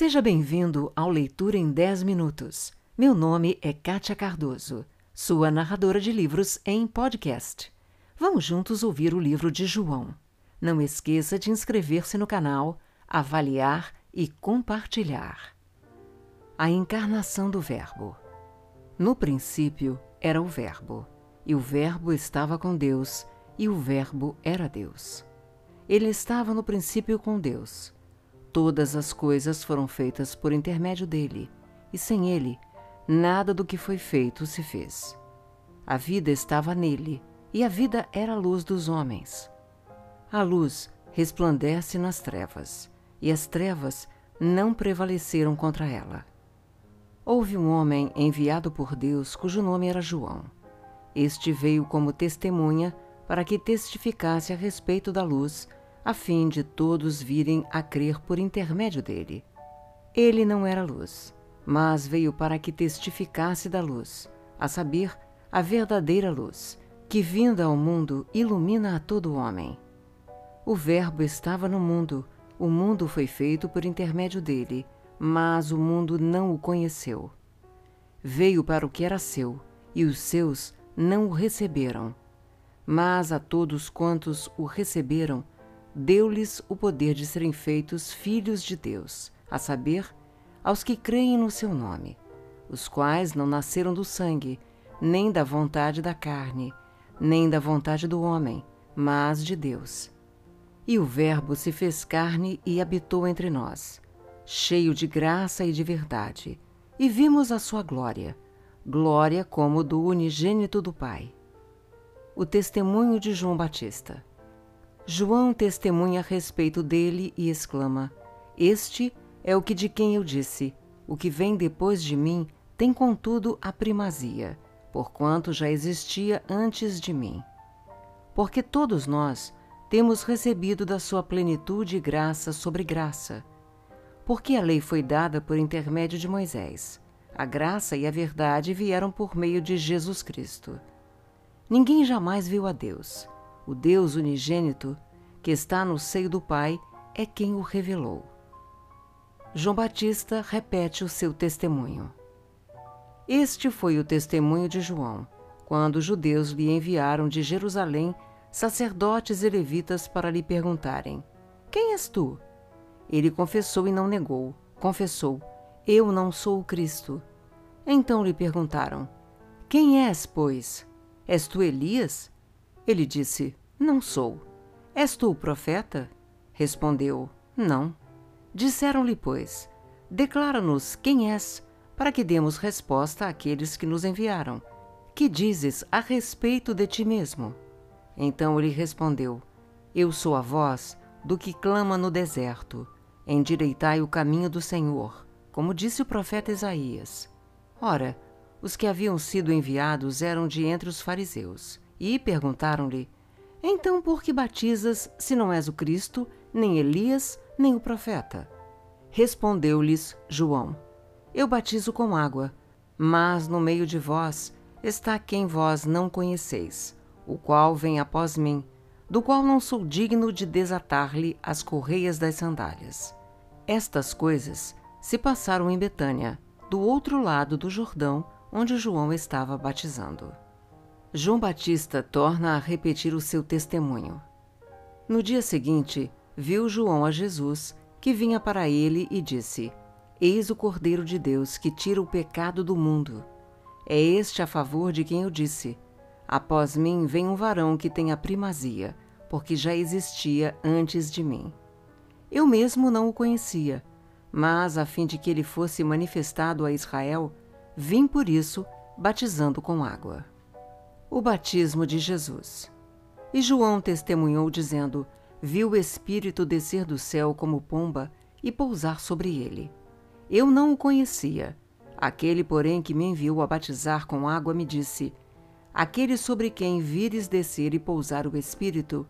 Seja bem-vindo ao Leitura em 10 Minutos. Meu nome é Kátia Cardoso, sua narradora de livros em podcast. Vamos juntos ouvir o livro de João. Não esqueça de inscrever-se no canal, avaliar e compartilhar. A encarnação do Verbo. No princípio era o Verbo, e o Verbo estava com Deus, e o Verbo era Deus. Ele estava no princípio com Deus. Todas as coisas foram feitas por intermédio dele, e sem ele, nada do que foi feito se fez. A vida estava nele, e a vida era a luz dos homens. A luz resplandece nas trevas, e as trevas não prevaleceram contra ela. Houve um homem enviado por Deus cujo nome era João. Este veio como testemunha para que testificasse a respeito da luz a fim de todos virem a crer por intermédio dele. Ele não era luz, mas veio para que testificasse da luz, a saber, a verdadeira luz, que vinda ao mundo ilumina a todo homem. O Verbo estava no mundo, o mundo foi feito por intermédio dele, mas o mundo não o conheceu. Veio para o que era seu, e os seus não o receberam. Mas a todos quantos o receberam, deu-lhes o poder de serem feitos filhos de Deus, a saber, aos que creem no seu nome, os quais não nasceram do sangue, nem da vontade da carne, nem da vontade do homem, mas de Deus. E o Verbo se fez carne e habitou entre nós, cheio de graça e de verdade, e vimos a sua glória, glória como do unigênito do Pai. O testemunho de João Batista. João testemunha a respeito dele e exclama: Este é o que de quem eu disse: O que vem depois de mim tem contudo a primazia, porquanto já existia antes de mim. Porque todos nós temos recebido da sua plenitude graça sobre graça. Porque a lei foi dada por intermédio de Moisés. A graça e a verdade vieram por meio de Jesus Cristo. Ninguém jamais viu a Deus. O Deus unigênito, que está no seio do Pai, é quem o revelou. João Batista repete o seu testemunho. Este foi o testemunho de João, quando os judeus lhe enviaram de Jerusalém sacerdotes e levitas para lhe perguntarem: Quem és tu? Ele confessou e não negou. Confessou: Eu não sou o Cristo. Então lhe perguntaram: Quem és, pois? És tu Elias? Ele disse: Não sou. És tu o profeta? Respondeu: Não. Disseram-lhe, pois: Declara-nos quem és, para que demos resposta àqueles que nos enviaram. Que dizes a respeito de ti mesmo? Então ele respondeu: Eu sou a voz do que clama no deserto. Endireitai o caminho do Senhor, como disse o profeta Isaías. Ora, os que haviam sido enviados eram de entre os fariseus, e perguntaram-lhe: Então por que batizas, se não és o Cristo, nem Elias, nem o profeta? Respondeu-lhes João: Eu batizo com água, mas no meio de vós está quem vós não conheceis, o qual vem após mim, do qual não sou digno de desatar-lhe as correias das sandálias. Estas coisas se passaram em Betânia, do outro lado do Jordão, onde João estava batizando. João Batista torna a repetir o seu testemunho. No dia seguinte, viu João a Jesus, que vinha para ele e disse: Eis o Cordeiro de Deus que tira o pecado do mundo. É este a favor de quem eu disse: Após mim vem um varão que tem a primazia, porque já existia antes de mim. Eu mesmo não o conhecia, mas a fim de que ele fosse manifestado a Israel, Vim por isso, batizando com água. O batismo de Jesus. E João testemunhou, dizendo: Viu o Espírito descer do céu como pomba e pousar sobre ele. Eu não o conhecia. Aquele, porém, que me enviou a batizar com água, me disse: Aquele sobre quem vires descer e pousar o Espírito,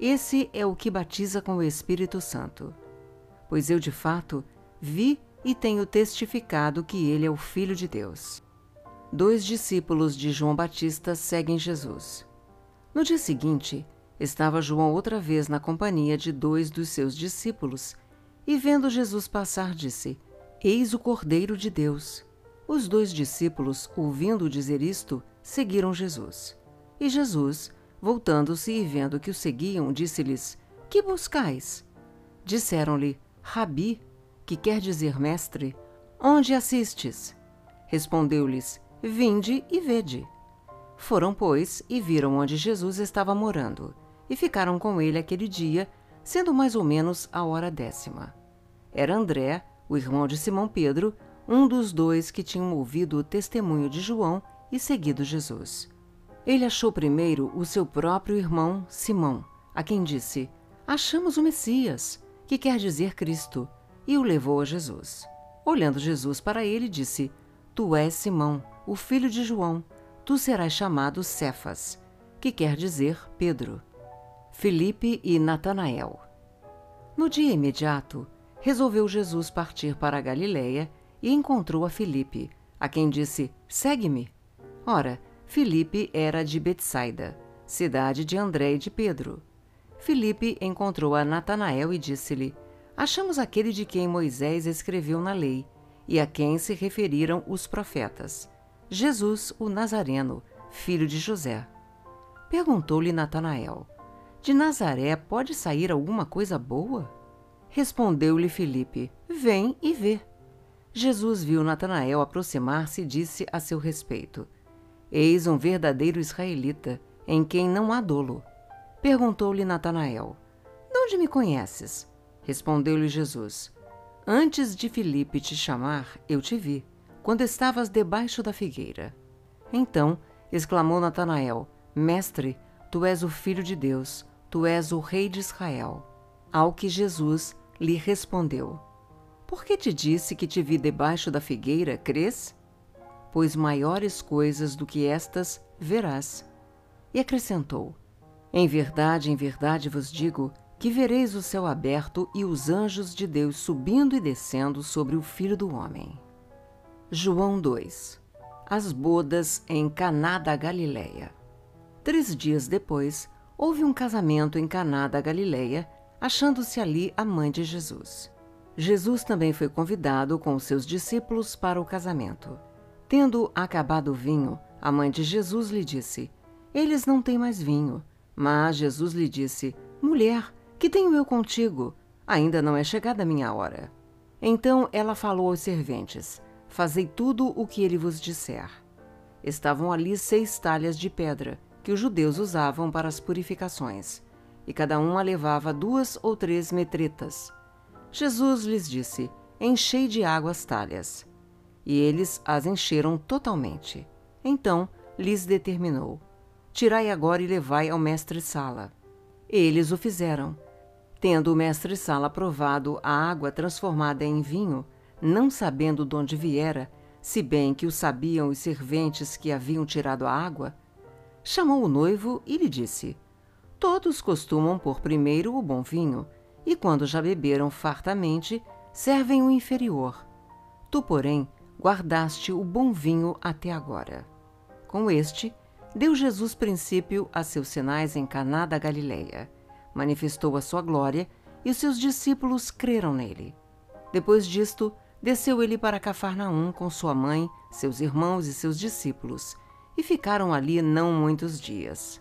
esse é o que batiza com o Espírito Santo. Pois eu, de fato, vi e tenho testificado que ele é o Filho de Deus. Dois discípulos de João Batista seguem Jesus. No dia seguinte, estava João outra vez na companhia de dois dos seus discípulos, E vendo Jesus passar, disse: Eis o Cordeiro de Deus. Os dois discípulos, ouvindo dizer isto, seguiram Jesus. E Jesus, voltando-se e vendo que o seguiam, disse-lhes: Que buscais? Disseram-lhe: Rabi, que quer dizer mestre, onde assistes? Respondeu-lhes: Vinde e vede. Foram, pois, e viram onde Jesus estava morando, e ficaram com ele aquele dia, sendo mais ou menos a hora décima. Era André, o irmão de Simão Pedro, um dos dois que tinham ouvido o testemunho de João e seguido Jesus. Ele achou primeiro o seu próprio irmão Simão, a quem disse: Achamos o Messias, que quer dizer Cristo, e o levou a Jesus. Olhando Jesus para ele, disse: Tu és Simão, o filho de João, tu serás chamado Cefas, que quer dizer Pedro. Felipe e Natanael. No dia imediato, resolveu Jesus partir para a Galiléia e encontrou a Filipe, a quem disse: Segue-me. Ora, Filipe era de Betsaida, cidade de André e de Pedro. Filipe encontrou a Natanael e disse-lhe: Achamos aquele de quem Moisés escreveu na lei e a quem se referiram os profetas, Jesus, o Nazareno, filho de José. Perguntou-lhe Natanael: De Nazaré pode sair alguma coisa boa? Respondeu-lhe Filipe: Vem e vê. Jesus viu Natanael aproximar-se e disse a seu respeito: Eis um verdadeiro israelita, em quem não há dolo. Perguntou-lhe Natanael: De onde me conheces? Respondeu-lhe Jesus: Antes de Filipe te chamar, eu te vi, quando estavas debaixo da figueira. Então exclamou Natanael: Mestre, tu és o filho de Deus, tu és o rei de Israel. Ao que Jesus lhe respondeu: Por que te disse que te vi debaixo da figueira, crês? Pois maiores coisas do que estas verás. E acrescentou: Em verdade, em verdade vos digo que vereis o céu aberto e os anjos de Deus subindo e descendo sobre o Filho do Homem. João 2 As bodas em Caná da Galileia. Três dias depois, houve um casamento em Caná da Galileia achando-se ali a mãe de Jesus. Jesus também foi convidado com os seus discípulos para o casamento. Tendo acabado o vinho, a mãe de Jesus lhe disse: Eles não têm mais vinho. Mas Jesus lhe disse: Mulher, que tenho eu contigo? Ainda não é chegada a minha hora. Então ela falou aos serventes: Fazei tudo o que ele vos disser. Estavam ali seis talhas de pedra, que os judeus usavam para as purificações e cada uma levava duas ou três metretas. Jesus lhes disse: Enchei de água as talhas. E eles as encheram totalmente. Então lhes determinou: Tirai agora e levai ao mestre-sala. Eles o fizeram. Tendo o mestre-sala provado a água transformada em vinho, não sabendo de onde viera, se bem que o sabiam os serventes que haviam tirado a água, chamou o noivo e lhe disse: Todos costumam pôr primeiro o bom vinho, e quando já beberam fartamente, servem o inferior. Tu, porém, guardaste o bom vinho até agora. Com este, deu Jesus princípio a seus sinais em Caná da Galileia. Manifestou a sua glória, e os seus discípulos creram nele. Depois disto, desceu ele para Cafarnaum com sua mãe, seus irmãos e seus discípulos, e ficaram ali não muitos dias.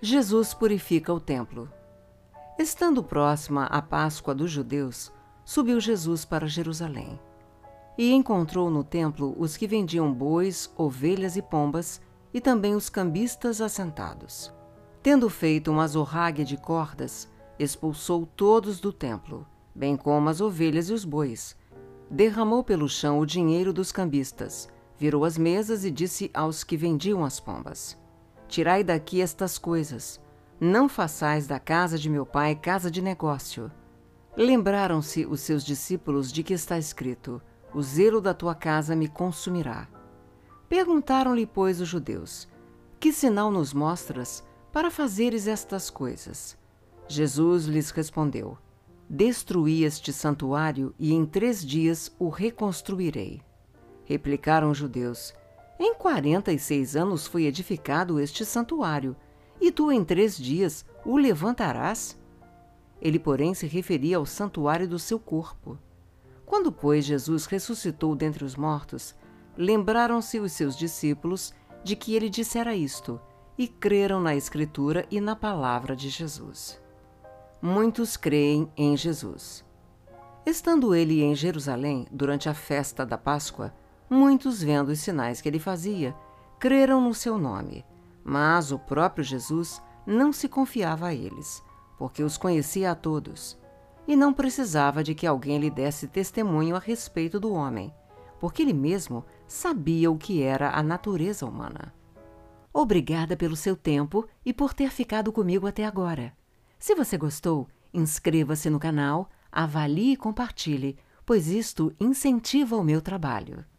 Jesus purifica o templo. Estando próxima a Páscoa dos judeus, subiu Jesus para Jerusalém. E encontrou no templo os que vendiam bois, ovelhas e pombas, e também os cambistas assentados. Tendo feito uma zorrague de cordas, expulsou todos do templo, bem como as ovelhas e os bois. Derramou pelo chão o dinheiro dos cambistas, virou as mesas e disse aos que vendiam as pombas: Tirai daqui estas coisas. Não façais da casa de meu pai casa de negócio. Lembraram-se os seus discípulos de que está escrito: O zelo da tua casa me consumirá. Perguntaram-lhe, pois, os judeus: Que sinal nos mostras para fazeres estas coisas? Jesus lhes respondeu: Destruí este santuário e em três dias o reconstruirei. Replicaram os judeus: em quarenta e seis anos foi edificado este santuário, e tu em três dias o levantarás? Ele, porém, se referia ao santuário do seu corpo. Quando, pois, Jesus ressuscitou dentre os mortos, lembraram-se os seus discípulos de que ele dissera isto e creram na Escritura e na palavra de Jesus. Muitos creem em Jesus. Estando ele em Jerusalém durante a festa da Páscoa, muitos, vendo os sinais que ele fazia, creram no seu nome. Mas o próprio Jesus não se confiava a eles, porque os conhecia a todos, e não precisava de que alguém lhe desse testemunho a respeito do homem, porque ele mesmo sabia o que era a natureza humana. Obrigada pelo seu tempo e por ter ficado comigo até agora. Se você gostou, inscreva-se no canal, avalie e compartilhe, pois isto incentiva o meu trabalho.